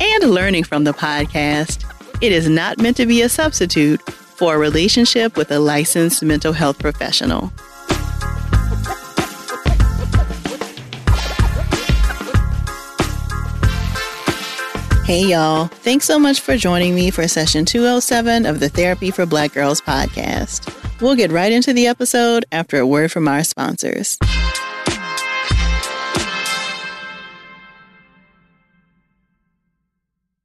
and learning from the podcast, it is not meant to be a substitute for a relationship with a licensed mental health professional. Hey, y'all. Thanks so much for joining me for session 207 of the Therapy for Black Girls podcast. We'll get right into the episode after a word from our sponsors.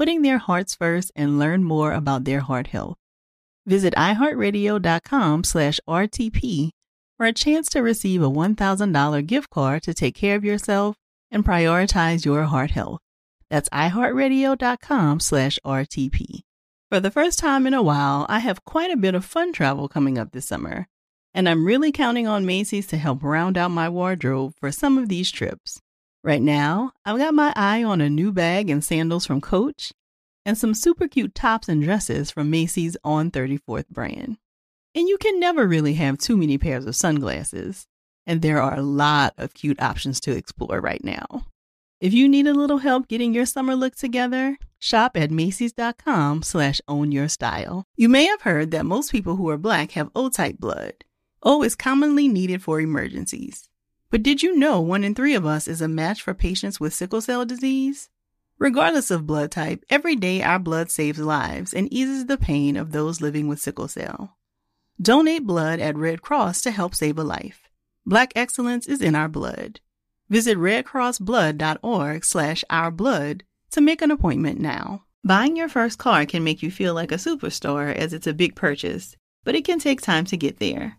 putting their hearts first and learn more about their heart health. Visit iHeartRadio.com slash RTP for a chance to receive a $1,000 gift card to take care of yourself and prioritize your heart health. That's iHeartRadio.com slash RTP. For the first time in a while, I have quite a bit of fun travel coming up this summer, and I'm really counting on Macy's to help round out my wardrobe for some of these trips. Right now, I've got my eye on a new bag and sandals from Coach and some super cute tops and dresses from Macy's On 34th brand. And you can never really have too many pairs of sunglasses, and there are a lot of cute options to explore right now. If you need a little help getting your summer look together, shop at Macy's.com slash own your style. You may have heard that most people who are black have O-type blood. O is commonly needed for emergencies. But did you know one in three of us is a match for patients with sickle cell disease? Regardless of blood type, every day our blood saves lives and eases the pain of those living with sickle cell. Donate blood at Red Cross to help save a life. Black excellence is in our blood. Visit redcrossblood.org slash ourblood to make an appointment now. Buying your first car can make you feel like a superstar as it's a big purchase, but it can take time to get there.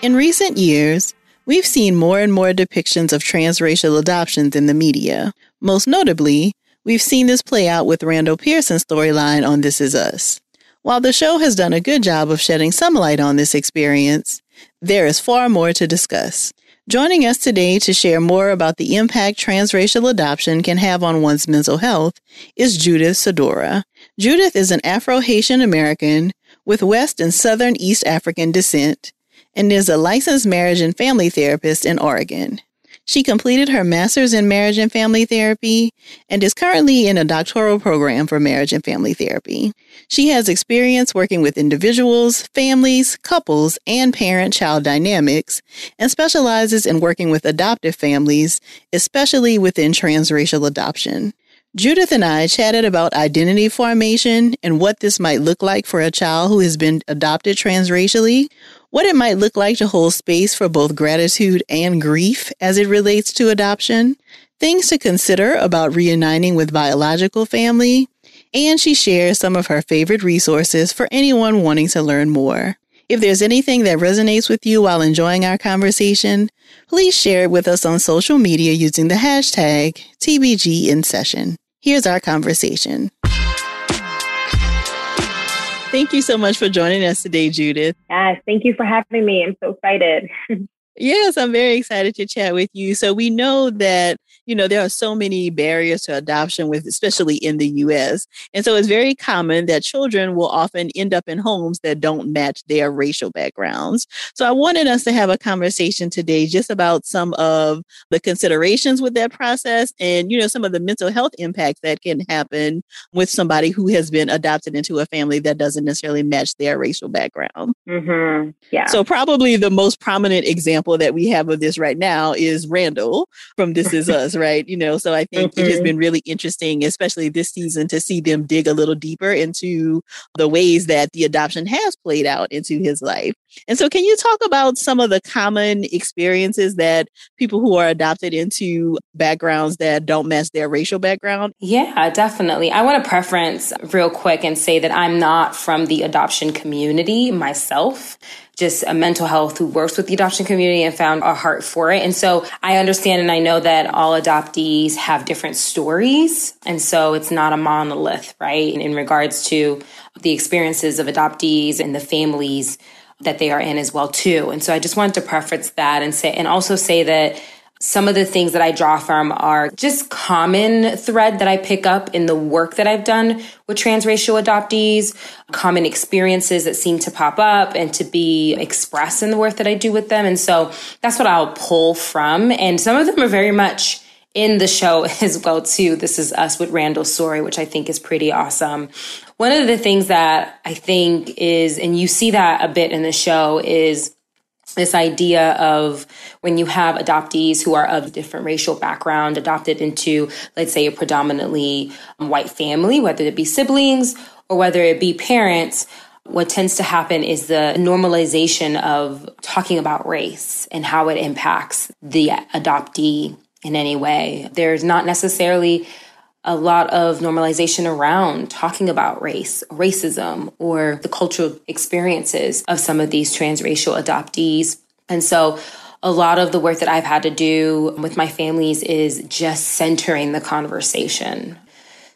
In recent years, we've seen more and more depictions of transracial adoptions in the media. Most notably, we've seen this play out with Randall Pearson's storyline on This Is Us. While the show has done a good job of shedding some light on this experience, there is far more to discuss. Joining us today to share more about the impact transracial adoption can have on one's mental health is Judith Sadora. Judith is an Afro Haitian American with West and Southern East African descent and is a licensed marriage and family therapist in Oregon. She completed her master's in marriage and family therapy and is currently in a doctoral program for marriage and family therapy. She has experience working with individuals, families, couples, and parent child dynamics and specializes in working with adoptive families, especially within transracial adoption. Judith and I chatted about identity formation and what this might look like for a child who has been adopted transracially, what it might look like to hold space for both gratitude and grief as it relates to adoption, things to consider about reuniting with biological family, and she shares some of her favorite resources for anyone wanting to learn more. If there's anything that resonates with you while enjoying our conversation, please share it with us on social media using the hashtag TBGInSession. Here's our conversation. Thank you so much for joining us today, Judith. Yes, thank you for having me. I'm so excited. yes, I'm very excited to chat with you. So we know that you know, there are so many barriers to adoption with, especially in the US. And so it's very common that children will often end up in homes that don't match their racial backgrounds. So I wanted us to have a conversation today just about some of the considerations with that process and, you know, some of the mental health impacts that can happen with somebody who has been adopted into a family that doesn't necessarily match their racial background. Mm-hmm. Yeah. So probably the most prominent example that we have of this right now is Randall from This Is Us, right? You know, so I think mm-hmm. it has mm-hmm. been really interesting, especially this season, to see them dig a little deeper into the ways that the adoption has played out into his life. And so, can you talk about some of the common experiences that people who are adopted into backgrounds that don't match their racial background? Yeah, definitely. I want to preference real quick and say that I'm not from the adoption community myself just a mental health who works with the adoption community and found a heart for it. And so I understand and I know that all adoptees have different stories. And so it's not a monolith, right? In regards to the experiences of adoptees and the families that they are in as well too. And so I just wanted to preference that and say and also say that some of the things that I draw from are just common thread that I pick up in the work that I've done with transracial adoptees, common experiences that seem to pop up and to be expressed in the work that I do with them. And so that's what I'll pull from. And some of them are very much in the show as well too. This is us with Randall's story, which I think is pretty awesome. One of the things that I think is, and you see that a bit in the show is this idea of when you have adoptees who are of different racial background adopted into, let's say, a predominantly um, white family, whether it be siblings or whether it be parents, what tends to happen is the normalization of talking about race and how it impacts the adoptee in any way. There's not necessarily a lot of normalization around talking about race, racism, or the cultural experiences of some of these transracial adoptees. And so a lot of the work that I've had to do with my families is just centering the conversation.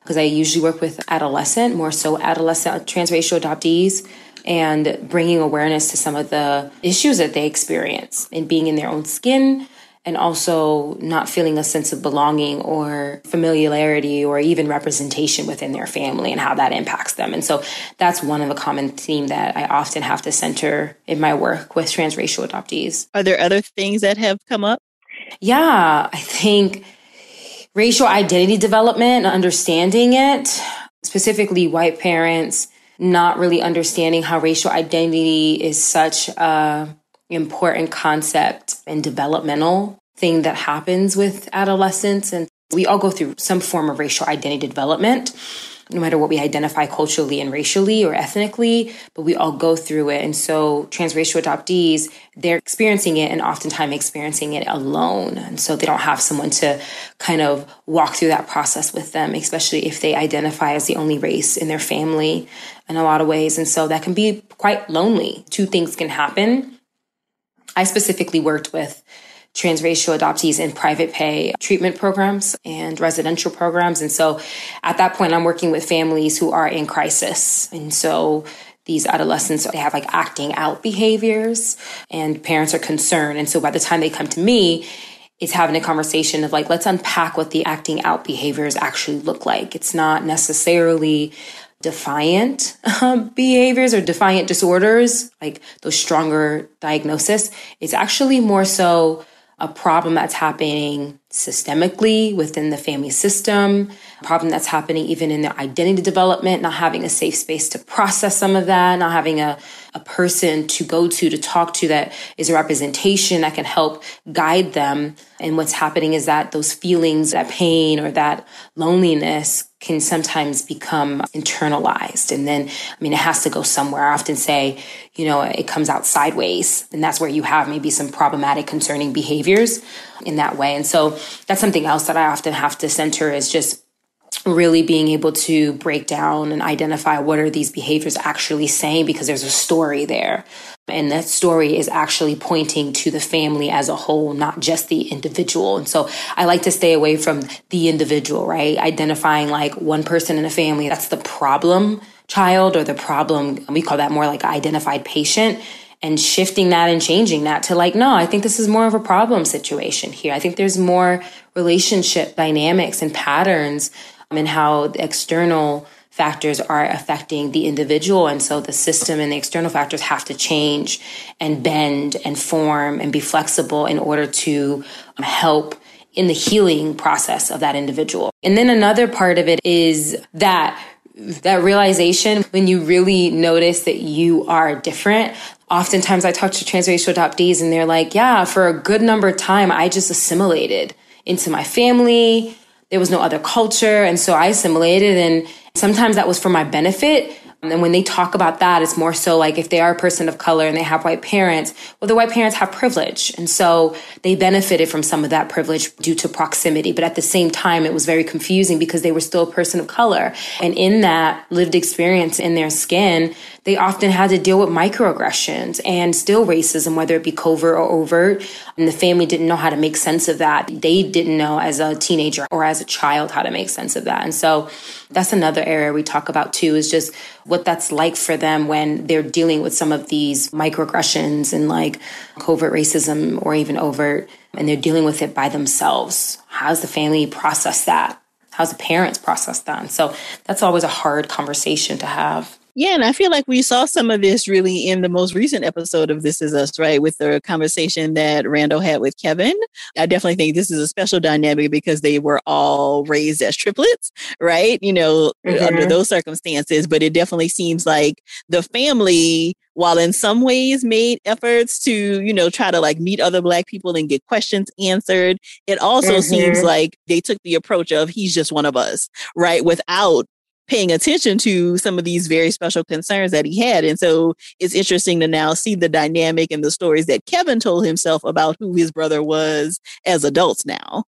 Because I usually work with adolescent, more so adolescent transracial adoptees, and bringing awareness to some of the issues that they experience in being in their own skin, and also not feeling a sense of belonging or familiarity or even representation within their family and how that impacts them. And so that's one of the common theme that I often have to center in my work with transracial adoptees. Are there other things that have come up? Yeah, I think racial identity development, understanding it, specifically white parents not really understanding how racial identity is such a important concept and developmental thing that happens with adolescents. And we all go through some form of racial identity development, no matter what we identify culturally and racially or ethnically, but we all go through it. And so transracial adoptees, they're experiencing it and oftentimes experiencing it alone. And so they don't have someone to kind of walk through that process with them, especially if they identify as the only race in their family in a lot of ways. And so that can be quite lonely. Two things can happen I specifically worked with transracial adoptees in private pay treatment programs and residential programs. And so at that point, I'm working with families who are in crisis. And so these adolescents, they have like acting out behaviors and parents are concerned. And so by the time they come to me, it's having a conversation of like, let's unpack what the acting out behaviors actually look like. It's not necessarily defiant um, behaviors or defiant disorders, like those stronger diagnosis, it's actually more so a problem that's happening systemically within the family system, a problem that's happening even in their identity development, not having a safe space to process some of that, not having a, a person to go to, to talk to that is a representation that can help guide them. And what's happening is that those feelings, that pain or that loneliness can sometimes become internalized. And then, I mean, it has to go somewhere. I often say, you know, it comes out sideways. And that's where you have maybe some problematic, concerning behaviors in that way. And so that's something else that I often have to center is just really being able to break down and identify what are these behaviors actually saying because there's a story there. And that story is actually pointing to the family as a whole, not just the individual. And so I like to stay away from the individual, right? Identifying like one person in a family, that's the problem child or the problem. We call that more like identified patient and shifting that and changing that to like, no, I think this is more of a problem situation here. I think there's more relationship dynamics and patterns in how the external factors are affecting the individual. And so the system and the external factors have to change and bend and form and be flexible in order to um, help in the healing process of that individual. And then another part of it is that that realization when you really notice that you are different. Oftentimes I talk to transracial adoptees and they're like, yeah, for a good number of time, I just assimilated into my family. There was no other culture. And so I assimilated and Sometimes that was for my benefit. And when they talk about that, it's more so like if they are a person of color and they have white parents, well, the white parents have privilege. And so they benefited from some of that privilege due to proximity. But at the same time, it was very confusing because they were still a person of color. And in that lived experience in their skin, they often had to deal with microaggressions and still racism, whether it be covert or overt. And the family didn't know how to make sense of that. They didn't know as a teenager or as a child how to make sense of that. And so that's another area we talk about too, is just what that's like for them when they're dealing with some of these microaggressions and like covert racism or even overt, and they're dealing with it by themselves. How's the family process that? How's the parents process that? And so that's always a hard conversation to have. Yeah, and I feel like we saw some of this really in the most recent episode of This Is Us, right? With the conversation that Randall had with Kevin. I definitely think this is a special dynamic because they were all raised as triplets, right? You know, mm-hmm. under those circumstances. But it definitely seems like the family, while in some ways made efforts to, you know, try to like meet other Black people and get questions answered, it also mm-hmm. seems like they took the approach of he's just one of us, right? Without paying attention to some of these very special concerns that he had. And so it's interesting to now see the dynamic and the stories that Kevin told himself about who his brother was as adults now.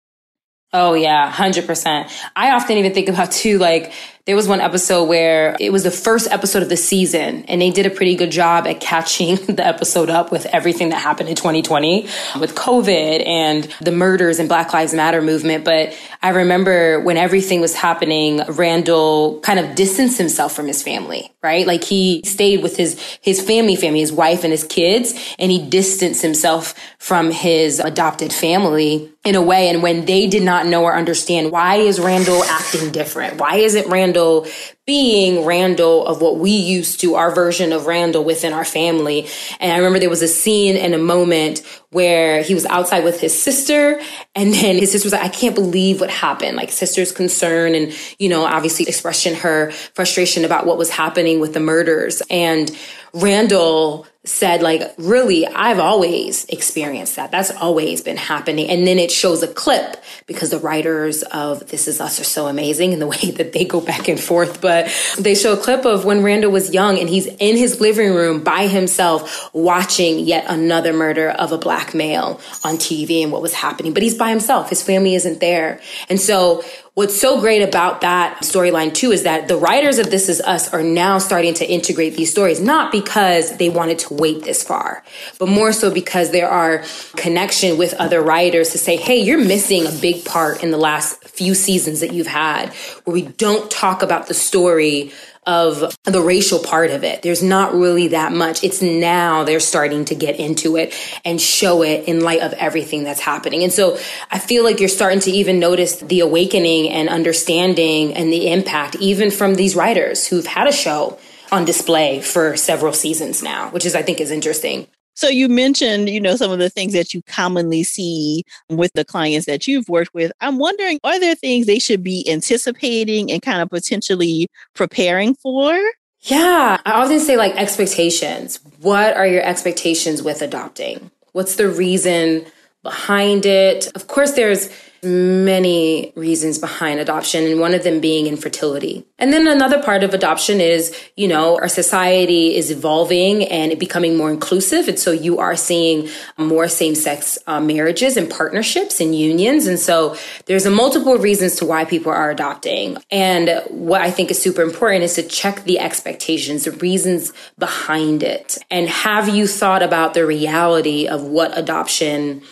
Oh yeah, 100%. I often even think about too like there was one episode where it was the first episode of the season and they did a pretty good job at catching the episode up with everything that happened in 2020 with COVID and the murders and Black Lives Matter movement. But I remember when everything was happening, Randall kind of distanced himself from his family, right? Like he stayed with his, his family, family, his wife and his kids, and he distanced himself from his adopted family in a way. And when they did not know or understand why is Randall acting different? Why isn't Randall Randall being Randall of what we used to, our version of Randall within our family. And I remember there was a scene and a moment where he was outside with his sister and then his sister was like, I can't believe what happened. Like sister's concern and, you know, obviously expressing her frustration about what was happening with the murders. And Randall said like really i've always experienced that. That's always been happening. And then it shows a clip because the writers of this is us are so amazing in the way that they go back and forth. But they show a clip of when randall was young and he's in his living room by himself watching yet another murder of a black male on tv and what was happening. But he's by himself. His family isn't there. And so What's so great about that storyline too is that the writers of This Is Us are now starting to integrate these stories, not because they wanted to wait this far, but more so because there are connection with other writers to say, hey, you're missing a big part in the last few seasons that you've had where we don't talk about the story of the racial part of it. There's not really that much. It's now they're starting to get into it and show it in light of everything that's happening. And so I feel like you're starting to even notice the awakening and understanding and the impact, even from these writers who've had a show on display for several seasons now, which is, I think, is interesting. So you mentioned, you know, some of the things that you commonly see with the clients that you've worked with. I'm wondering, are there things they should be anticipating and kind of potentially preparing for? Yeah, I often say like expectations. What are your expectations with adopting? What's the reason behind it? Of course, there's many reasons behind adoption, and one of them being infertility. And then another part of adoption is, you know, our society is evolving and becoming more inclusive. And so you are seeing more same sex uh, marriages and partnerships and unions. And so there's a multiple reasons to why people are adopting. And what I think is super important is to check the expectations, the reasons behind it. And have you thought about the reality of what adoption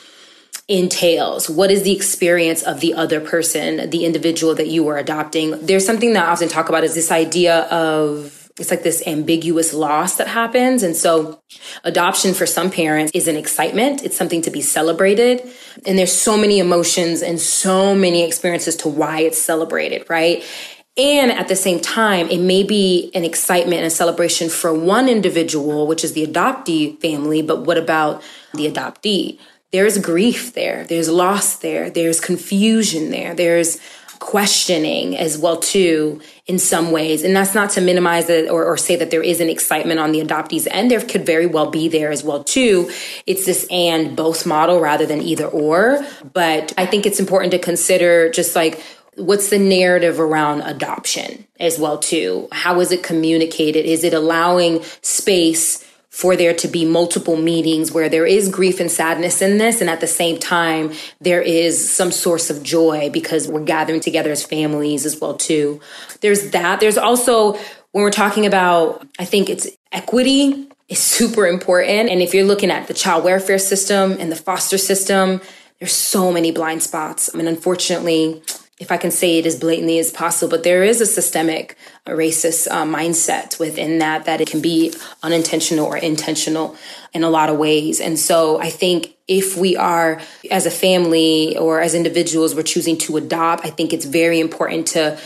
entails. What is the experience of the other person the individual that you are adopting? There's something that i often talk about is this idea of it's like this ambiguous loss that happens. And so adoption for some parents is an excitement. It's something to be celebrated. And there's so many emotions and so many experiences to why it's celebrated right? And at the same time, it may be an excitement and a celebration for one individual, which is the adoptee family, but what about the adoptee? There's grief there. There's loss there. There's confusion there. There's questioning as well too in some ways. And that's not to minimize it or, or say that there isn't excitement on the adoptees end. There could very well be there as well too. It's this and both model rather than either or. But i think it's important to consider just like what's the narrative around adoption as well too? How is it communicated? Is it allowing space for there to be multiple meetings where there is grief and sadness in this and at the same time there is some source of joy because we're gathering together as families as well too. There's that. There's also when we're talking about i think it's equity is super important. And if you're looking at the child welfare system and the foster system there's so many blind spots. I mean, unfortunately if I can say it as blatantly as possible, but there is a systemic racist uh, mindset within that, that it can be unintentional or intentional in a lot of ways. And so I think if we are, as a family or as individuals, we're choosing to adopt, I think it's very important to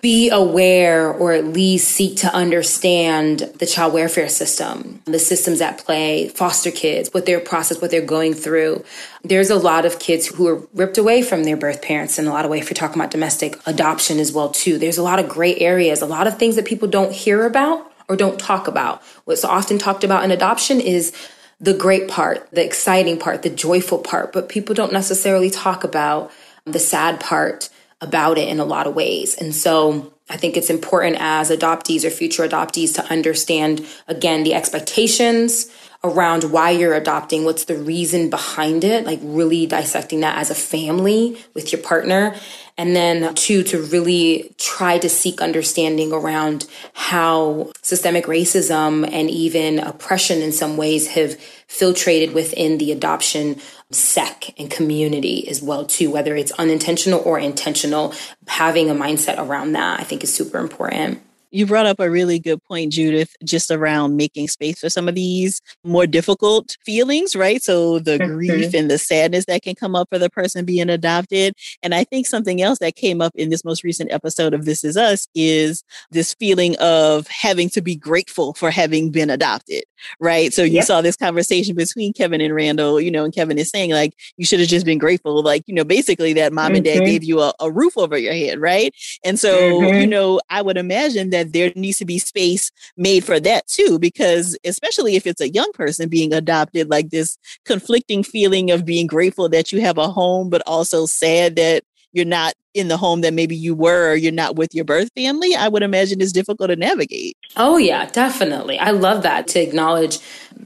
be aware or at least seek to understand the child welfare system, the systems at play, foster kids, what their process, what they're going through. There's a lot of kids who are ripped away from their birth parents in a lot of ways. If you're talking about domestic adoption as well, too, there's a lot of gray areas, a lot of things that people don't hear about or don't talk about. What's often talked about in adoption is the great part, the exciting part, the joyful part, but people don't necessarily talk about the sad part about it in a lot of ways. And so I think it's important as adoptees or future adoptees to understand, again, the expectations around why you're adopting, what's the reason behind it, like really dissecting that as a family with your partner. And then two, to really try to seek understanding around how systemic racism and even oppression in some ways have filtrated within the adoption sec and community as well too whether it's unintentional or intentional having a mindset around that i think is super important you brought up a really good point, Judith, just around making space for some of these more difficult feelings, right? So the mm-hmm. grief and the sadness that can come up for the person being adopted. And I think something else that came up in this most recent episode of This Is Us is this feeling of having to be grateful for having been adopted, right? So you yep. saw this conversation between Kevin and Randall, you know, and Kevin is saying, like, you should have just been grateful, like, you know, basically that mom mm-hmm. and dad mm-hmm. gave you a, a, roof over your head, right? And so, mm-hmm. you know, I would imagine that that there needs to be space made for that too, because especially if it's a young person being adopted, like this conflicting feeling of being grateful that you have a home, but also sad that you're not in the home that maybe you were or you're not with your birth family, I would imagine is difficult to navigate. Oh, yeah, definitely. I love that to acknowledge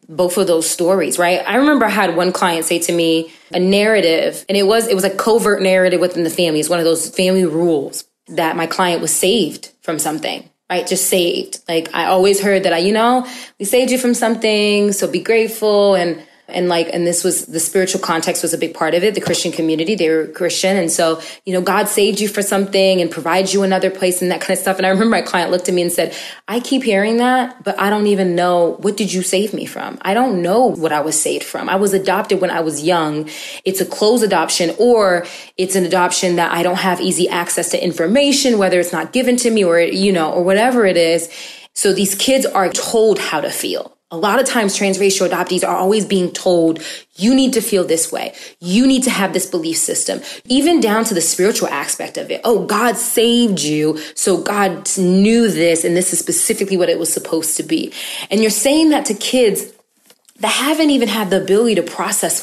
both of those stories, right? I remember I had one client say to me a narrative, and it was it was a covert narrative within the family. It's one of those family rules that my client was saved from something right? Just saved. Like I always heard that I, you know, we saved you from something, so be grateful and and like and this was the spiritual context was a big part of it the christian community they were christian. And so you know god saved you for something and provides you another place and that kind of stuff. And i remember my client looked at me and said i keep hearing that but i don't even know what did you save me from? I don't know what i was saved from. I was adopted when i was young. It's a closed adoption or it's an adoption that i don't have easy access to information whether it's not given to me or you know or whatever it is. So these kids are told how to feel A lot of times transracial adoptees are always being told, you need to feel this way. You need to have this belief system, even down to the spiritual aspect of it. Oh, God saved you. So God knew this and this is specifically what it was supposed to be. And you're saying that to kids that haven't even had the ability to process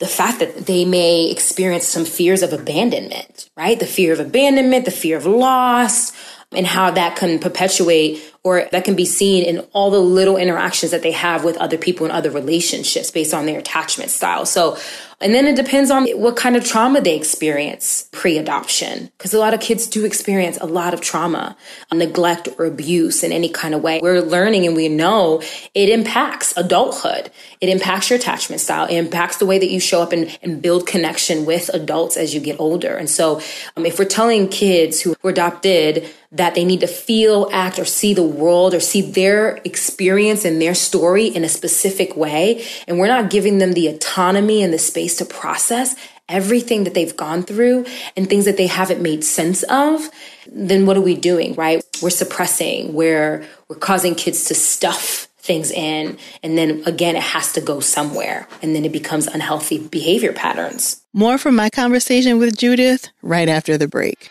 the fact that they may experience some fears of abandonment, right? The fear of abandonment, the fear of loss, and how that can perpetuate or that can be seen in all the little interactions that they have with other people and other relationships based on their attachment style. So, and then it depends on what kind of trauma they experience pre adoption. Because a lot of kids do experience a lot of trauma, neglect, or abuse in any kind of way. We're learning and we know it impacts adulthood. It impacts your attachment style. It impacts the way that you show up and, and build connection with adults as you get older. And so, um, if we're telling kids who were adopted that they need to feel, act, or see the world or see their experience and their story in a specific way. And we're not giving them the autonomy and the space to process everything that they've gone through and things that they haven't made sense of, then what are we doing, right? We're suppressing, we're, we're causing kids to stuff things in. And then again, it has to go somewhere. And then it becomes unhealthy behavior patterns. More from my conversation with Judith right after the break.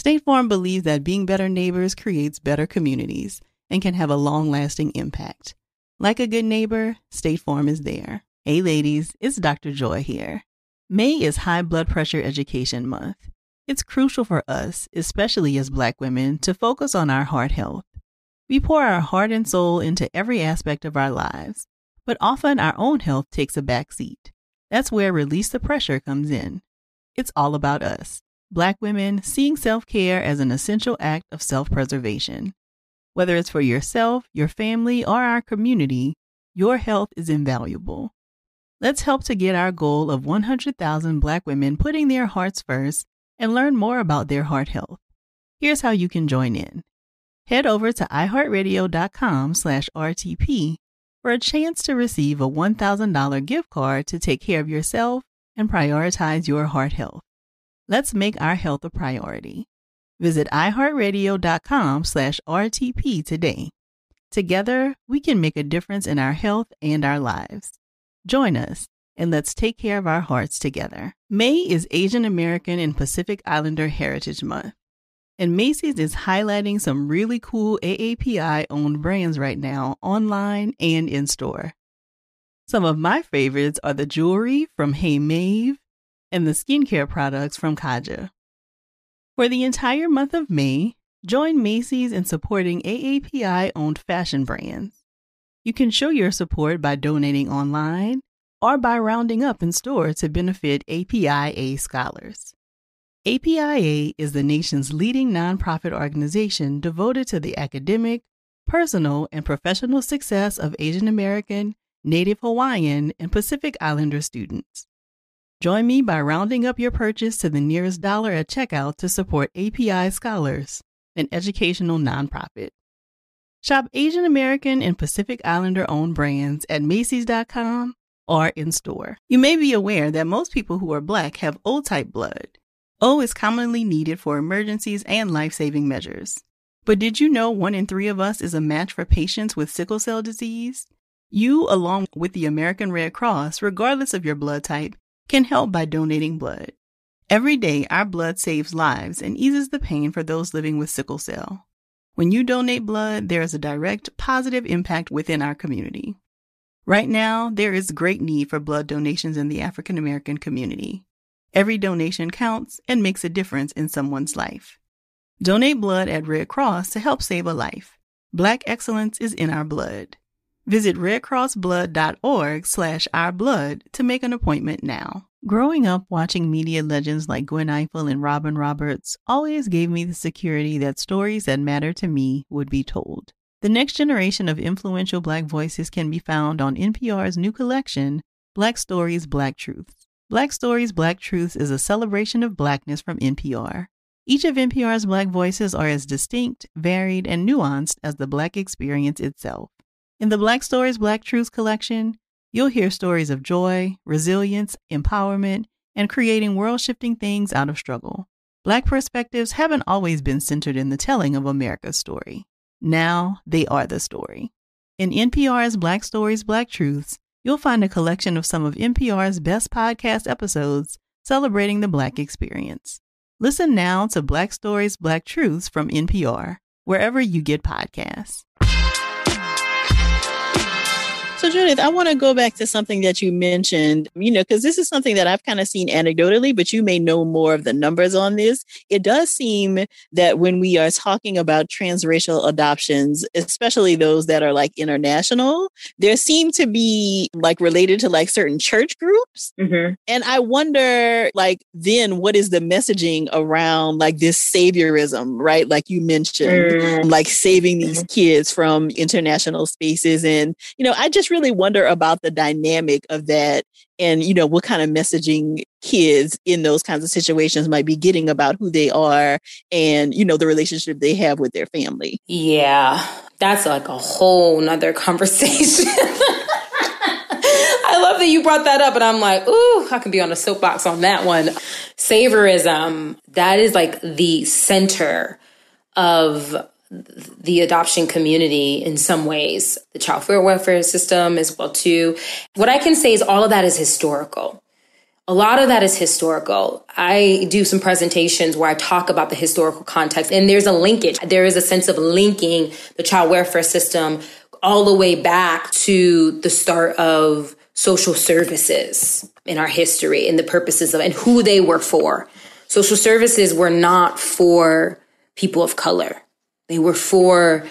State Farm believes that being better neighbors creates better communities and can have a long lasting impact. Like a good neighbor, State Farm is there. Hey, ladies, it's Dr. Joy here. May is High Blood Pressure Education Month. It's crucial for us, especially as Black women, to focus on our heart health. We pour our heart and soul into every aspect of our lives, but often our own health takes a back seat. That's where Release the Pressure comes in. It's all about us. Black women seeing self care as an essential act of self preservation. Whether it's for yourself, your family, or our community, your health is invaluable. Let's help to get our goal of 100,000 Black women putting their hearts first and learn more about their heart health. Here's how you can join in. Head over to iHeartRadio.com slash RTP for a chance to receive a $1,000 gift card to take care of yourself and prioritize your heart health. Let's make our health a priority. Visit iHeartRadio.com slash RTP today. Together, we can make a difference in our health and our lives. Join us and let's take care of our hearts together. May is Asian American and Pacific Islander Heritage Month. And Macy's is highlighting some really cool AAPI owned brands right now, online and in store. Some of my favorites are the jewelry from Hey Mave, and the skincare products from Kaja. For the entire month of May, join Macy's in supporting AAPI owned fashion brands. You can show your support by donating online or by rounding up in store to benefit APIA scholars. APIA is the nation's leading nonprofit organization devoted to the academic, personal, and professional success of Asian American, Native Hawaiian, and Pacific Islander students. Join me by rounding up your purchase to the nearest dollar at checkout to support API Scholars, an educational nonprofit. Shop Asian American and Pacific Islander owned brands at Macy's.com or in store. You may be aware that most people who are Black have O type blood. O is commonly needed for emergencies and life saving measures. But did you know one in three of us is a match for patients with sickle cell disease? You, along with the American Red Cross, regardless of your blood type, can help by donating blood. Every day, our blood saves lives and eases the pain for those living with sickle cell. When you donate blood, there is a direct positive impact within our community. Right now, there is great need for blood donations in the African American community. Every donation counts and makes a difference in someone's life. Donate blood at Red Cross to help save a life. Black excellence is in our blood. Visit redcrossblood.org slash ourblood to make an appointment now. Growing up watching media legends like Gwen Ifill and Robin Roberts always gave me the security that stories that matter to me would be told. The next generation of influential Black voices can be found on NPR's new collection, Black Stories, Black Truths. Black Stories, Black Truths is a celebration of Blackness from NPR. Each of NPR's Black voices are as distinct, varied, and nuanced as the Black experience itself. In the Black Stories, Black Truths collection, You'll hear stories of joy, resilience, empowerment, and creating world shifting things out of struggle. Black perspectives haven't always been centered in the telling of America's story. Now they are the story. In NPR's Black Stories, Black Truths, you'll find a collection of some of NPR's best podcast episodes celebrating the Black experience. Listen now to Black Stories, Black Truths from NPR, wherever you get podcasts. So, Judith, I want to go back to something that you mentioned, you know, because this is something that I've kind of seen anecdotally, but you may know more of the numbers on this. It does seem that when we are talking about transracial adoptions, especially those that are like international, there seem to be like related to like certain church groups. Mm-hmm. And I wonder, like, then what is the messaging around like this saviorism, right? Like you mentioned, mm-hmm. like saving these mm-hmm. kids from international spaces. And, you know, I just really wonder about the dynamic of that and you know what kind of messaging kids in those kinds of situations might be getting about who they are and you know the relationship they have with their family yeah that's like a whole nother conversation I love that you brought that up, and I'm like, ooh, I can be on a soapbox on that one. Saviorism, that is like the center of the adoption community in some ways, the child welfare system as well too. What I can say is all of that is historical. A lot of that is historical. I do some presentations where I talk about the historical context and there's a linkage. There is a sense of linking the child welfare system all the way back to the start of social services in our history and the purposes of and who they were for. Social services were not for people of color they were for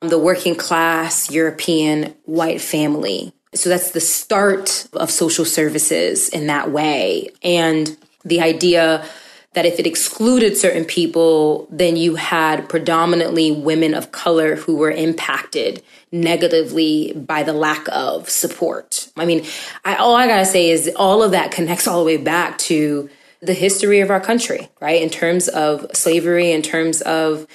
um, the working class European white family. So that's the start of social services in that way. And the idea that if it excluded certain people, then you had predominantly women of color who were impacted negatively by the lack of support. I mean, I, all I gotta say is all of that connects all the way back to the history of our country, right? In terms of slavery, in terms of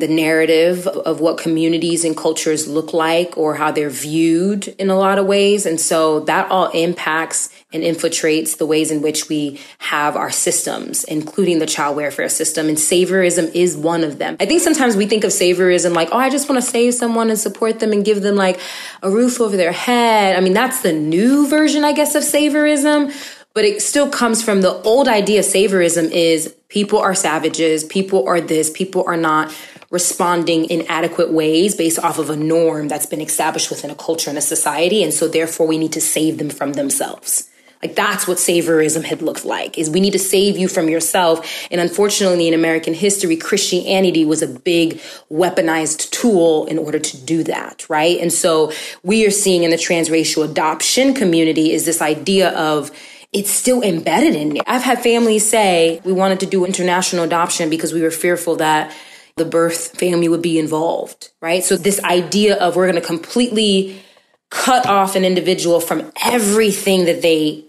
the narrative of what communities and cultures look like or how they're viewed in a lot of ways. And so that all impacts and infiltrates the ways in which we have our systems, including the child welfare system. And saviorism is one of them. I think sometimes we think of saviorism like, oh, I just want to save someone and support them and give them like a roof over their head. I mean, that's the new version, I guess, of saviorism but it still comes from the old idea saviorism is people are savages, people are this, people are not responding in adequate ways based off of a norm that's been established within a culture and a society. And so therefore we need to save them from themselves. Like that's what saviorism had looked like is we need to save you from yourself. And unfortunately in American history, Christianity was a big weaponized tool in order to do that. Right. And so we are seeing in the transracial adoption community is this idea of it's still embedded in you. I've had families say we wanted to do international adoption because we were fearful that the birth family would be involved, right? So this idea of we're going to completely cut off an individual from everything that they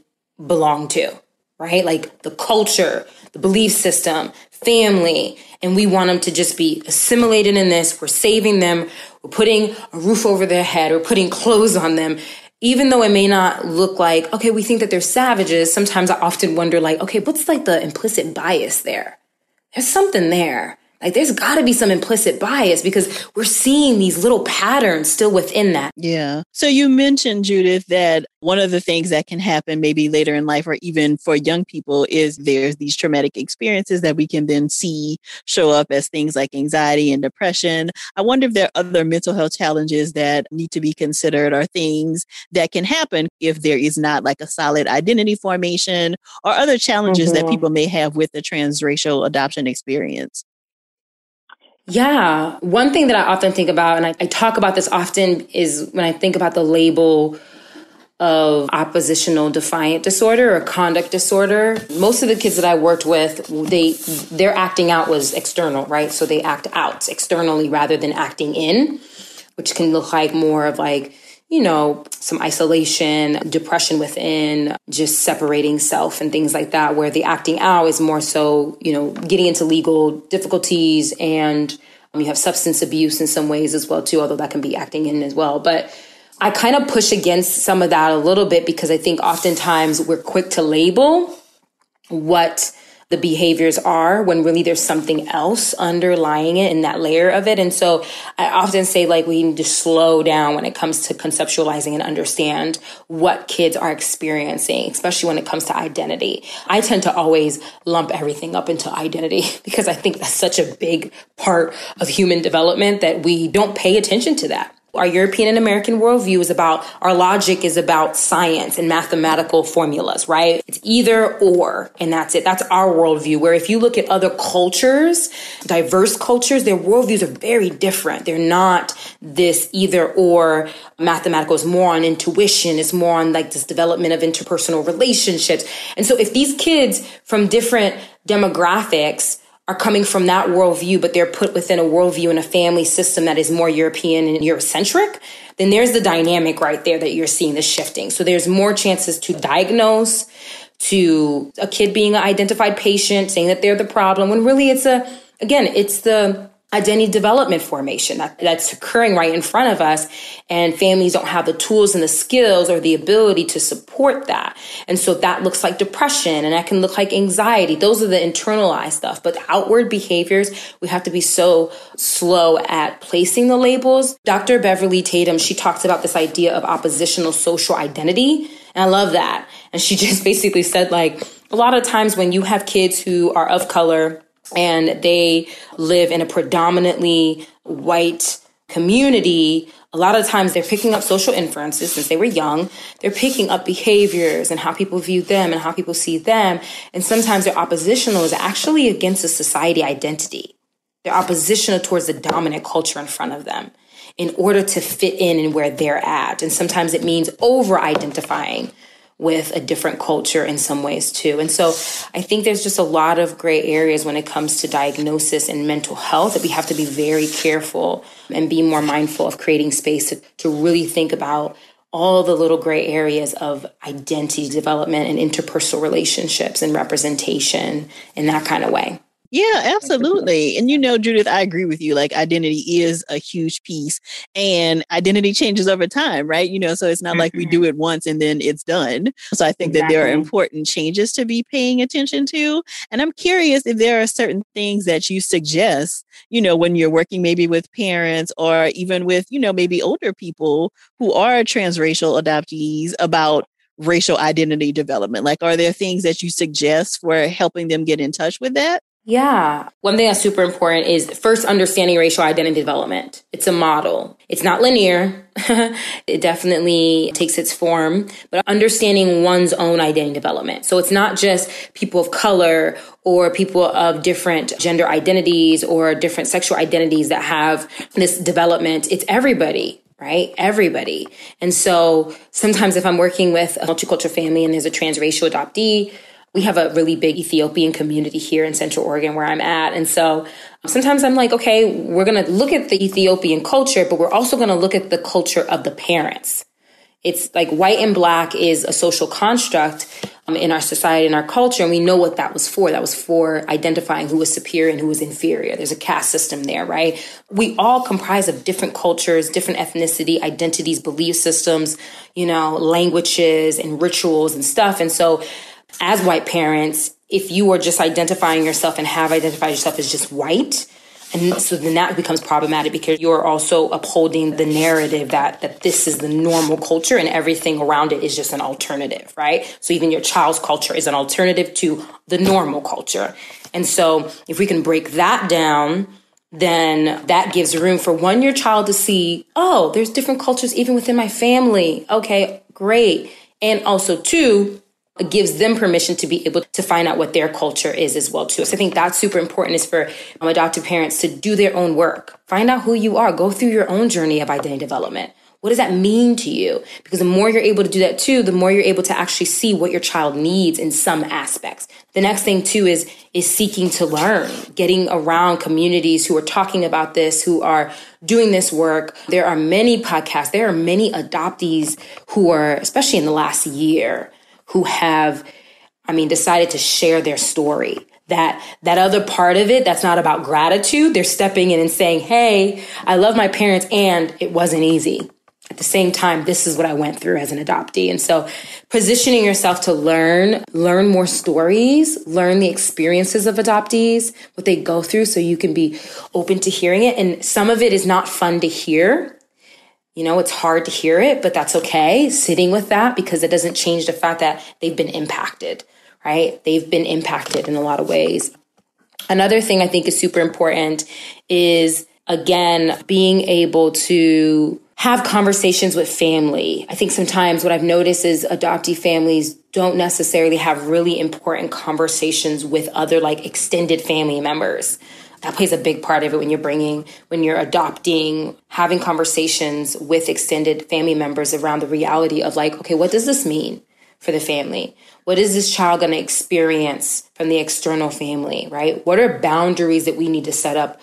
belong to, right? Like the culture, the belief system, family, and we want them to just be assimilated in this. We're saving them. We're putting a roof over their head. We're putting clothes on them. Even though it may not look like, okay, we think that they're savages, sometimes I often wonder, like, okay, what's like the implicit bias there? There's something there Like there's got to be some implicit bias because we're seeing these little patterns still within that. Yeah. So you mentioned, Judith, that one of the things that can happen maybe later in life or even for young people is there's these traumatic experiences that we can then see show up as things like anxiety and depression. I wonder if there are other mental health challenges that need to be considered or things that can happen if there is not like a solid identity formation or other challenges mm-hmm. that people may have with the transracial adoption experience. Yeah. One thing that I often think about, and I, I, talk about this often, is when I think about the label of oppositional defiant disorder or conduct disorder. Most of the kids that I worked with, they their acting out was external, right? So they act out externally rather than acting in, which can look like more of like you know, some isolation, depression within, just separating self and things like that, where the acting out is more so, you know, getting into legal difficulties and um, you have substance abuse in some ways as well too, although that can be acting in as well. But I kind of push against some of that a little bit because I think oftentimes we're quick to label what the behaviors are when really there's something else underlying it in that layer of it. And so I often say like we need to slow down when it comes to conceptualizing and understand what kids are experiencing, especially when it comes to identity. I tend to always lump everything up into identity because I think that's such a big part of human development that we don't pay attention to that. Our European and American worldview is about, our logic is about science and mathematical formulas, right? It's either or, and that's it. That's our worldview. Where if you look at other cultures, diverse cultures, their worldviews are very different. They're not this either or mathematical. It's more on intuition. It's more on like this development of interpersonal relationships. And so if these kids from different demographics are coming from that worldview, but they're put within a worldview and a family system that is more European and Eurocentric, then there's the dynamic right there that you're seeing the shifting. So there's more chances to diagnose, to a kid being an identified patient, saying that they're the problem, when really it's a, again, it's the identity development formation that, that's occurring right in front of us. And families don't have the tools and the skills or the ability to support that. And so that looks like depression and that can look like anxiety. Those are the internalized stuff. But outward behaviors we have to be so slow at placing the labels. Dr beverly tatum she talks about this idea of oppositional social identity. And i love that. And she just basically said like a lot of times when you have kids who are of color and they live in a predominantly white community, a lot of times they're picking up social inferences since they were young. They're picking up behaviors and how people view them and how people see them. And sometimes their oppositional is actually against a society identity. They're oppositional towards the dominant culture in front of them in order to fit in and where they're at. And sometimes it means over identifying with a different culture in some ways too. And so I think there's just a lot of gray areas when it comes to diagnosis and mental health that we have to be very careful and be more mindful of creating space to, to really think about all the little gray areas of identity development and interpersonal relationships and representation in that kind of way. Yeah, absolutely. And you know, Judith, I agree with you. Like identity is a huge piece and identity changes over time, right? You know, so it's not mm-hmm. like we do mm-hmm. it once and then it's done. So I think exactly. that there are important changes to be paying attention to. And I'm curious if there are certain things that you suggest, you know, when you're working maybe with parents or even with, you know, maybe older people who are transracial adoptees about racial identity development? Like, are there things that you suggest for helping them get in touch with that? Yeah. One thing that's super important is first understanding racial identity development. It's a model. It's not linear. it definitely takes its form, but understanding one's own identity development. So it's not just people of color or people of different gender identities or different sexual identities that have this development. It's everybody right? Everybody. And so sometimes if I'm working with a multicultural family and there's a transracial adoptee, we have a really big Ethiopian community here in Central Oregon where I'm at. And so sometimes I'm like, okay, we're going to look at the Ethiopian culture, but we're also going to look at the culture of the parents. It's like white and black is a social construct um, in our society and our culture. And we know what that was for. That was for identifying who was superior and who was inferior. There's a caste system there, right? We all comprise of different cultures, different ethnicity, identities, belief systems, you know, languages and rituals and stuff. And so as white parents, if you are just identifying yourself and have identified yourself as just white, And so then that becomes problematic because you're also upholding the narrative that, that this is the normal culture and everything around it is just an alternative, right? So even your child's culture is an alternative to the normal culture. And so if we can break that down, then that gives room for one, your child to see, oh, there's different cultures even within my family. Okay, great. And also two, gives them permission to be able to find out what their culture is as well too. So I think that's super important is for um, adoptive parents to do their own work. Find out who you are. Go through your own journey of identity development. What does that mean to you? Because the more you're able to do that too, the more you're able to actually see what your child needs in some aspects. The next thing too is is seeking to learn, getting around communities who are talking about this, who are doing this work. There are many podcasts, there are many adoptees who are especially in the last year who have, I mean, decided to share their story. That, that other part of it that's not about gratitude, they're stepping in and saying, Hey, I love my parents and it wasn't easy. At the same time, this is what I went through as an adoptee. And so positioning yourself to learn, learn more stories, learn the experiences of adoptees, what they go through so you can be open to hearing it. And some of it is not fun to hear. You know, it's hard to hear it, but that's okay. Sitting with that because it doesn't change the fact that they've been impacted, right? They've been impacted in a lot of ways. Another thing I think is super important is again, being able to have conversations with family. I think sometimes what I've noticed is adoptee families don't necessarily have really important conversations with other like extended family members that plays a big part of it when you're bringing when you're adopting having conversations with extended family members around the reality of like okay what does this mean for the family? What is this child going to experience from the external family right? What are boundaries that we need to set up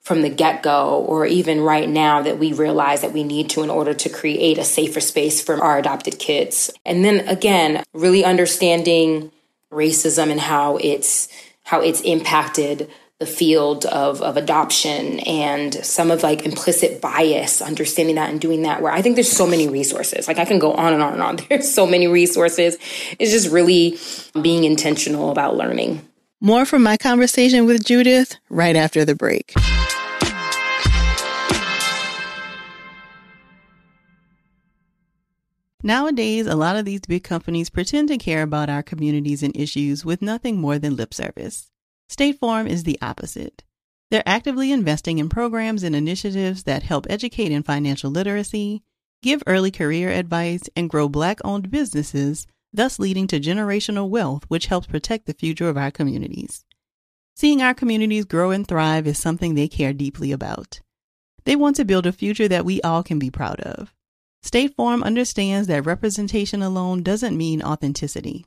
from the get-go or even right now that we realize that we need to in order to create a safer space for our adopted kids? And then again really understanding racism and how it's how it's impacted the field of, of adoption and some of like implicit bias, understanding that and doing that, where I think there's so many resources. Like I can go on and on and on. There's so many resources. It's just really being intentional about learning. More from my conversation with Judith right after the break. Nowadays, a lot of these big companies pretend to care about our communities and issues with nothing more than lip service. State Farm is the opposite. They're actively investing in programs and initiatives that help educate in financial literacy, give early career advice, and grow Black owned businesses, thus leading to generational wealth, which helps protect the future of our communities. Seeing our communities grow and thrive is something they care deeply about. They want to build a future that we all can be proud of. State Farm understands that representation alone doesn't mean authenticity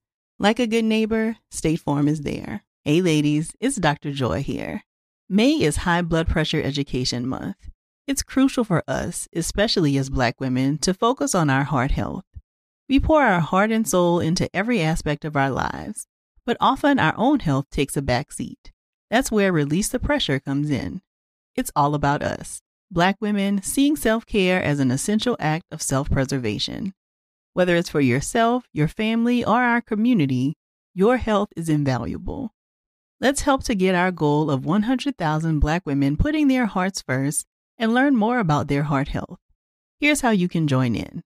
Like a good neighbor, State Farm is there. Hey, ladies, it's Dr. Joy here. May is High Blood Pressure Education Month. It's crucial for us, especially as Black women, to focus on our heart health. We pour our heart and soul into every aspect of our lives, but often our own health takes a back seat. That's where Release the Pressure comes in. It's all about us, Black women seeing self care as an essential act of self preservation. Whether it's for yourself, your family, or our community, your health is invaluable. Let's help to get our goal of 100,000 Black women putting their hearts first and learn more about their heart health. Here's how you can join in.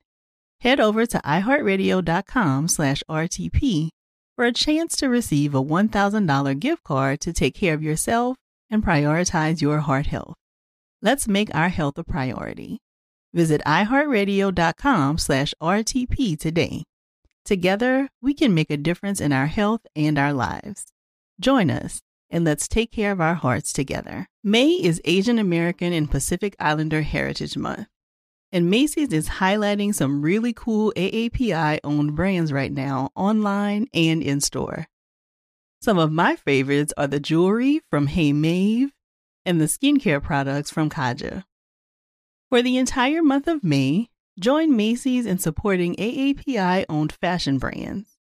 Head over to iheartradio.com slash RTP for a chance to receive a $1,000 gift card to take care of yourself and prioritize your heart health. Let's make our health a priority. Visit iheartradio.com slash RTP today. Together, we can make a difference in our health and our lives. Join us and let's take care of our hearts together. May is Asian American and Pacific Islander Heritage Month. And Macy's is highlighting some really cool AAPI owned brands right now, online and in store. Some of my favorites are the jewelry from Hey Mave, and the skincare products from Kaja. For the entire month of May, join Macy's in supporting AAPI owned fashion brands.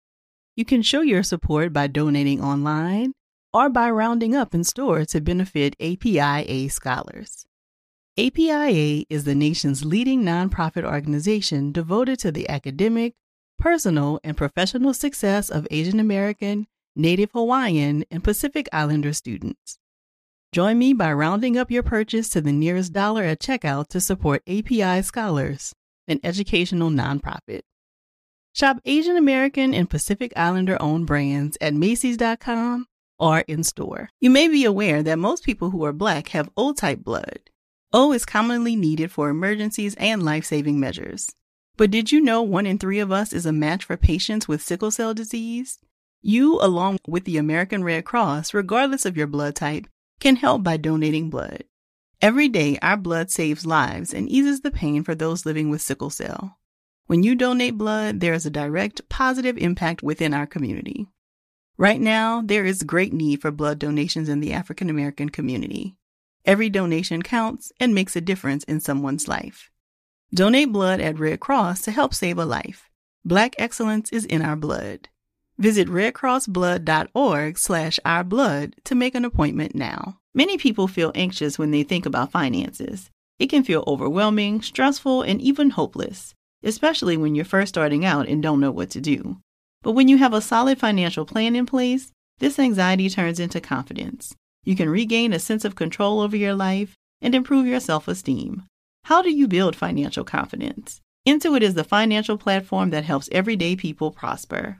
You can show your support by donating online or by rounding up in store to benefit APIA scholars. APIA is the nation's leading nonprofit organization devoted to the academic, personal, and professional success of Asian American, Native Hawaiian, and Pacific Islander students. Join me by rounding up your purchase to the nearest dollar at checkout to support API Scholars, an educational nonprofit. Shop Asian American and Pacific Islander owned brands at Macy's.com or in store. You may be aware that most people who are black have O type blood. O is commonly needed for emergencies and life saving measures. But did you know one in three of us is a match for patients with sickle cell disease? You, along with the American Red Cross, regardless of your blood type, can help by donating blood. Every day, our blood saves lives and eases the pain for those living with sickle cell. When you donate blood, there is a direct positive impact within our community. Right now, there is great need for blood donations in the African American community. Every donation counts and makes a difference in someone's life. Donate blood at Red Cross to help save a life. Black excellence is in our blood. Visit redcrossblood.org slash ourblood to make an appointment now. Many people feel anxious when they think about finances. It can feel overwhelming, stressful, and even hopeless, especially when you're first starting out and don't know what to do. But when you have a solid financial plan in place, this anxiety turns into confidence. You can regain a sense of control over your life and improve your self esteem. How do you build financial confidence? Intuit is the financial platform that helps everyday people prosper.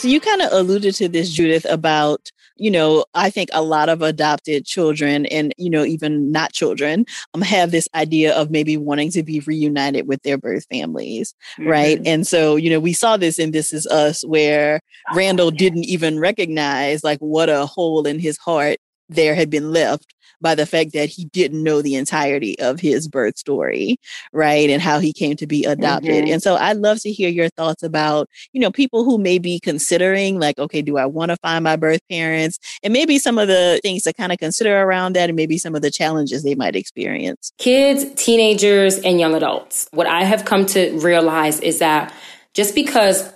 So you kind of alluded to this, Judith, about, you know, I think a lot of adopted children and, you know, even not children um, have this idea of maybe wanting to be reunited with their birth families, mm-hmm. right? And so, you know, we saw this in This Is Us where Randall didn't even recognize like what a hole in his heart there had been left by the fact that he didn't know the entirety of his birth story, right? And how he came to be adopted. Mm-hmm. And so I'd love to hear your thoughts about, you know, people who may be considering, like, okay, do I want to find my birth parents? And maybe some of the things to kind of consider around that and maybe some of the challenges they might experience. Kids, teenagers, and young adults. What I have come to realize is that just because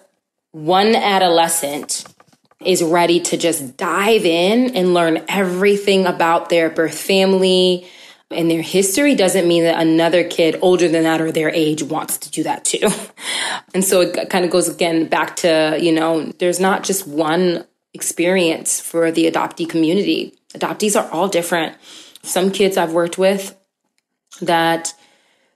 one adolescent is ready to just dive in and learn everything about their birth family and their history doesn't mean that another kid older than that or their age wants to do that too. and so it kind of goes again back to, you know, there's not just one experience for the adoptee community. Adoptees are all different. Some kids I've worked with that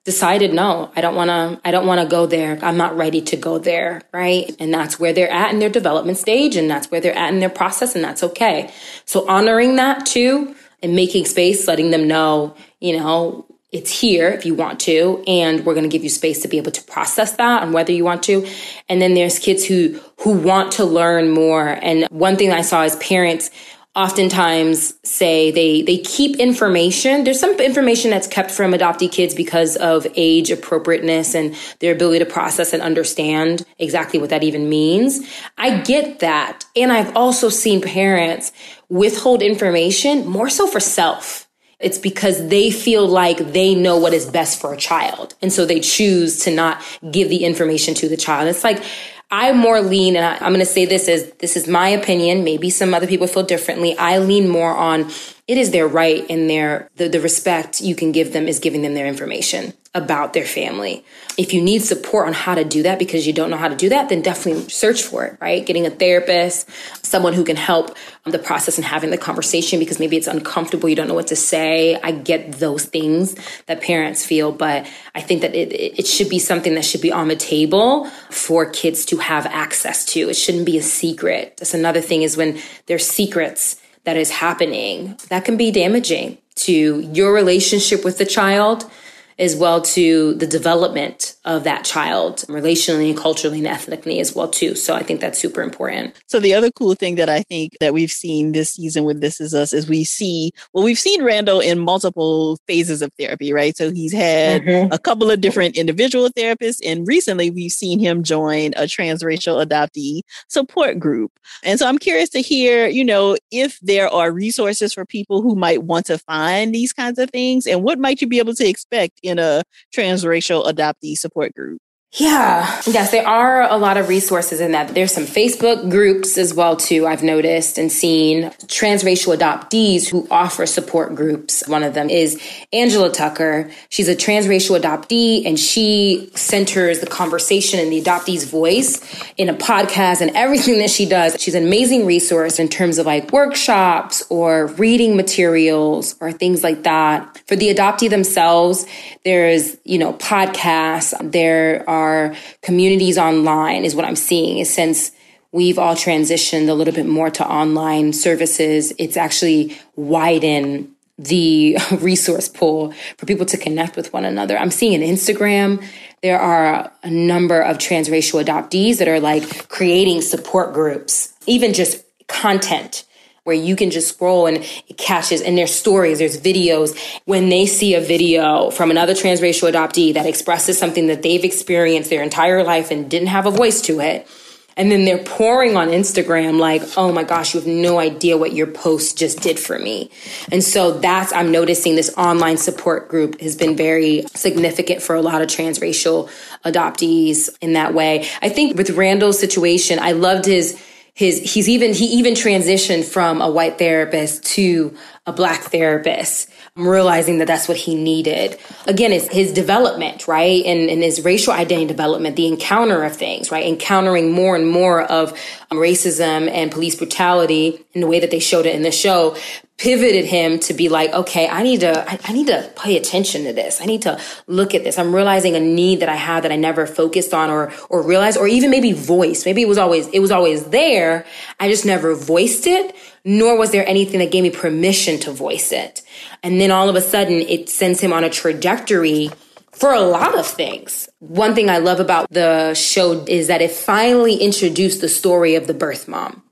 decided no i don't want to i don't want to go there. I'm not ready to go there right? And that's where they're at in their development stage and that's where they're at in their process and that's okay. So honoring that too and making space letting them know you know it's here if you want to and we're going to give you space to be able to process that and whether you want to. And then there's kids who who want to learn more. And one thing i saw is parents oftentimes say they they keep information. There's some information that's kept from adoptee kids because of age appropriateness and their ability to process and understand exactly what that even means. I get that. And i've also seen parents withhold information more so for self. It's because they feel like they know what is best for a child. And so they choose to not give the information to the child. It's like I more lean, and I, am going to say this as this is my opinion. Maybe some other people feel differently. I lean more on it is their right and their the, the respect you can give them is giving them their information about their family. If you need support on how to do that because you don't know how to do that, then definitely search for it, right? Getting a therapist, someone who can help the process and having the conversation because maybe it's uncomfortable, you don't know what to say. I get those things that parents feel, but I think that it, it should be something that should be on the table for kids to have access to. It shouldn't be a secret. That's another thing is when there's secrets that is happening that can be damaging to your relationship with the child as well to the development of that child relationally and culturally and ethnically as well too. So i think that's super important. So the other cool thing that i think that we've seen this season with this is us is we see well we've seen randall in multiple phases of therapy right? So he's had mm-hmm. a couple of different individual therapists and recently we've seen him join a transracial adoptee support group. And so i'm curious to hear you know if there are resources for people who might want to find these kinds of things and what might you be able to expect in a transracial adoptee support group? Yeah. Yes, there are a lot of resources in that. There's some Facebook groups as well too. I've noticed and seen transracial adoptees who offer support groups. One of them is Angela Tucker. She's a transracial adoptee and she centers the conversation and the adoptee's voice in a podcast and everything that she does. She's an amazing resource in terms of like workshops or reading materials or things like that. For the adoptee themselves, there's, you know, podcasts. There are our communities online is what I'm seeing is since we've all transitioned a little bit more to online services, it's actually widened the resource pool for people to connect with one another. I'm seeing in Instagram, there are a number of transracial adoptees that are like creating support groups, even just content where you can just scroll and it catches and there's stories, there's videos. When they see a video from another transracial adoptee that expresses something that they've experienced their entire life and didn't have a voice to it, and then they're pouring on Instagram like, oh my gosh, you have no idea what your post just did for me. And so that's, I'm noticing this online support group has been very significant for a lot of transracial adoptees in that way. I think with Randall's situation, I loved his his he's even he even transitioned from a white therapist to a black therapist. I'm realizing that that's what he needed. Again it's his development right? And, and his racial identity development the encounter of things right? Encountering more and more of um, racism and police brutality in the way that they showed it in the show pivoted him to be like, okay, I need to, I, I, need to pay attention to this. I need to look at this. I'm realizing a need that I have that I never focused on or, or realized, or even maybe voiced. Maybe it was always, it was always there. I just never voiced it, nor was there anything that gave me permission to voice it. And then all of a sudden it sends him on a trajectory for a lot of things. One thing I love about the show is that it finally introduced the story of the birth mom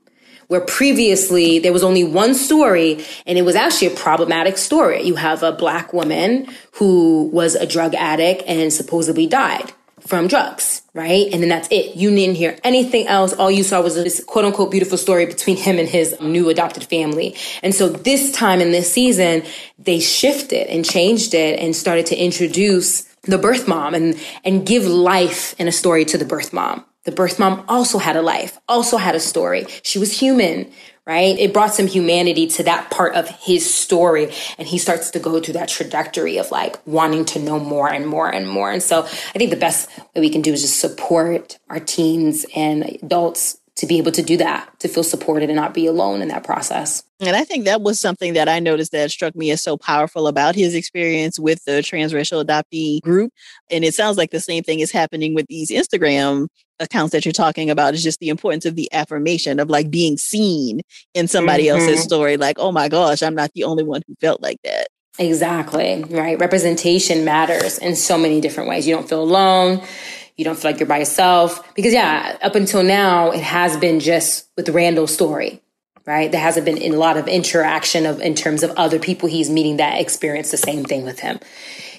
where previously there was only one story and it was actually a problematic story. You have a black woman who was a drug addict and supposedly died from drugs, right? And then that's it. You didn't hear anything else. All you saw was this quote unquote beautiful story between him and his new adopted family. And so this time in this season, they shifted and changed it and started to introduce the birth mom and, and give life in a story to the birth mom. The birth mom also had a life, also had a story. She was human, right? It brought some humanity to that part of his story. And he starts to go through that trajectory of like wanting to know more and more and more. And so I think the best way we can do is just support our teens and adults to be able to do that, to feel supported and not be alone in that process. And I think that was something that I noticed that struck me as so powerful about his experience with the transracial adoptee group. And it sounds like the same thing is happening with these Instagram accounts that you're talking about is just the importance of the affirmation of like being seen in somebody mm-hmm. else's story. Like, oh my gosh, I'm not the only one who felt like that. Exactly. Right. Representation matters in so many different ways. You don't feel alone. You don't feel like you're by yourself. Because yeah, up until now, it has been just with Randall's story, right? There hasn't been a lot of interaction of in terms of other people he's meeting that experience the same thing with him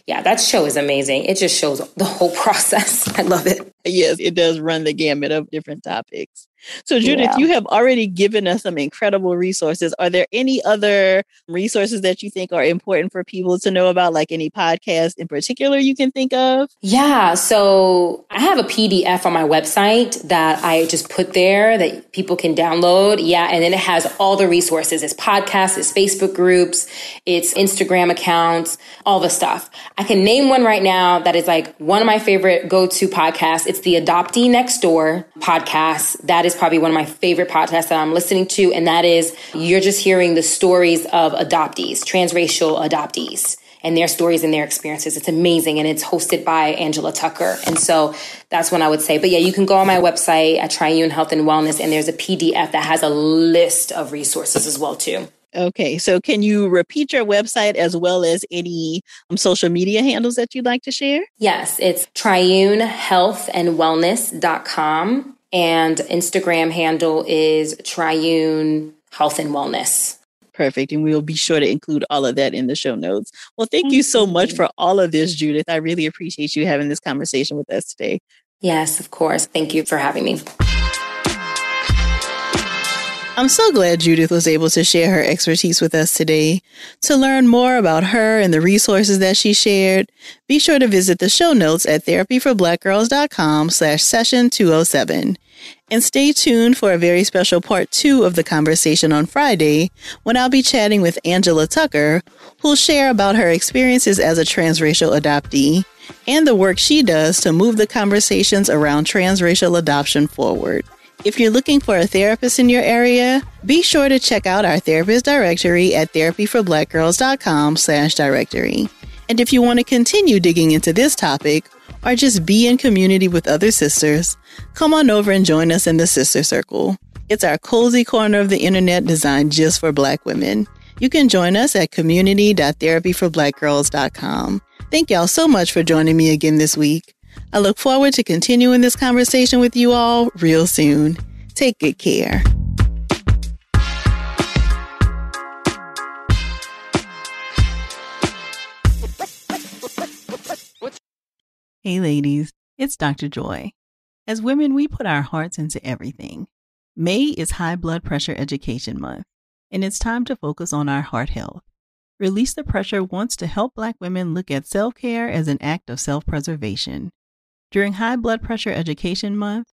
yeah, that show is amazing. It just shows the whole process. I love it. Yes, it does run the gamut of different topics. So, Judith, yeah. you have already given us some incredible resources. Are there any other resources that you think are important for people to know about, like any podcast in particular you can think of? Yeah. So, I have a PDF on my website that I just put there that people can download. Yeah. And then it has all the resources it's podcasts, it's Facebook groups, it's Instagram accounts, all the stuff. I can name one right now that is like one of my favorite go to podcasts. It's the Adoptee Next Door podcast. That is probably one of my favorite podcasts that I'm listening to. And that is you're just hearing the stories of adoptees, transracial adoptees and their stories and their experiences. It's amazing. And it's hosted by Angela Tucker. And so that's when I would say, but yeah, you can go on my website at Triune Health and Wellness and there's a PDF that has a list of resources as well too. Okay, so can you repeat your website as well as any um, social media handles that you'd like to share? Yes, it's triunehealthandwellness.com and Instagram handle is triune health and wellness. Perfect. And we'll be sure to include all of that in the show notes. Well, thank you so much for all of this, Judith. I really appreciate you having this conversation with us today. Yes, of course. Thank you for having me. I'm so glad Judith was able to share her expertise with us today. To learn more about her and the resources that she shared, be sure to visit the show notes at therapyforblackgirls.com slash session 207. And stay tuned for a very special part two of the conversation on Friday when I'll be chatting with Angela Tucker, who'll share about her experiences as a transracial adoptee and the work she does to move the conversations around transracial adoption forward. If you're looking for a therapist in your area, be sure to check out our therapist directory at therapyforblackgirls.com slash directory. And if you want to continue digging into this topic or just be in community with other sisters, come on over and join us in the Sister Circle. It's our cozy corner of the internet designed just for Black women. You can join us at community.therapyforblackgirls.com. Thank y'all so much for joining me again this week. I look forward to continuing this conversation with you all real soon. Take good care. Hey, ladies, it's Dr. Joy. As women, we put our hearts into everything. May is High Blood Pressure Education Month, and it's time to focus on our heart health. Release the Pressure wants to help Black women look at self care as an act of self preservation. During High Blood Pressure Education Month,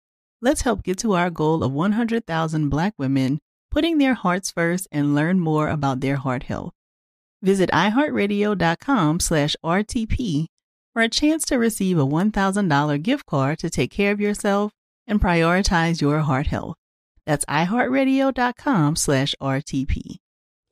let's help get to our goal of 100,000 Black women putting their hearts first and learn more about their heart health. Visit iHeartRadio.com slash RTP for a chance to receive a $1,000 gift card to take care of yourself and prioritize your heart health. That's iHeartRadio.com slash RTP.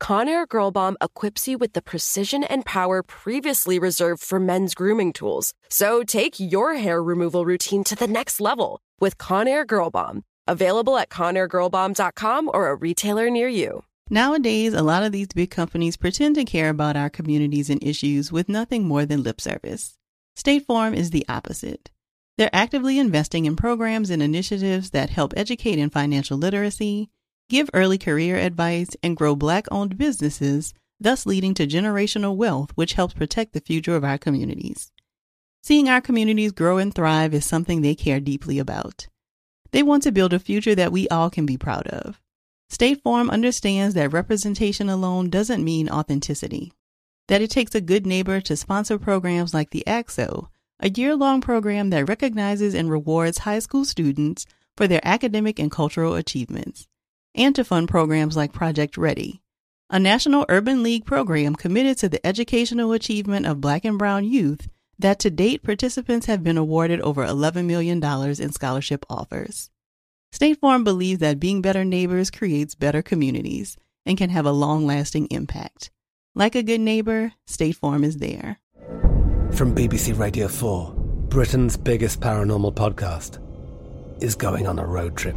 Conair Girl Bomb equips you with the precision and power previously reserved for men's grooming tools. So take your hair removal routine to the next level with Conair Girl Bomb. Available at ConairGirlBomb.com or a retailer near you. Nowadays, a lot of these big companies pretend to care about our communities and issues with nothing more than lip service. State Farm is the opposite. They're actively investing in programs and initiatives that help educate in financial literacy give early career advice, and grow Black owned businesses, thus leading to generational wealth, which helps protect the future of our communities. Seeing our communities grow and thrive is something they care deeply about. They want to build a future that we all can be proud of. State Farm understands that representation alone doesn't mean authenticity, that it takes a good neighbor to sponsor programs like the ACT-SO, a year long program that recognizes and rewards high school students for their academic and cultural achievements and to fund programs like Project Ready, a National Urban League program committed to the educational achievement of Black and Brown youth that to date participants have been awarded over $11 million in scholarship offers. State Farm believes that being better neighbors creates better communities and can have a long lasting impact. Like a good neighbor, State Farm is there. From BBC Radio 4, Britain's biggest paranormal podcast is going on a road trip.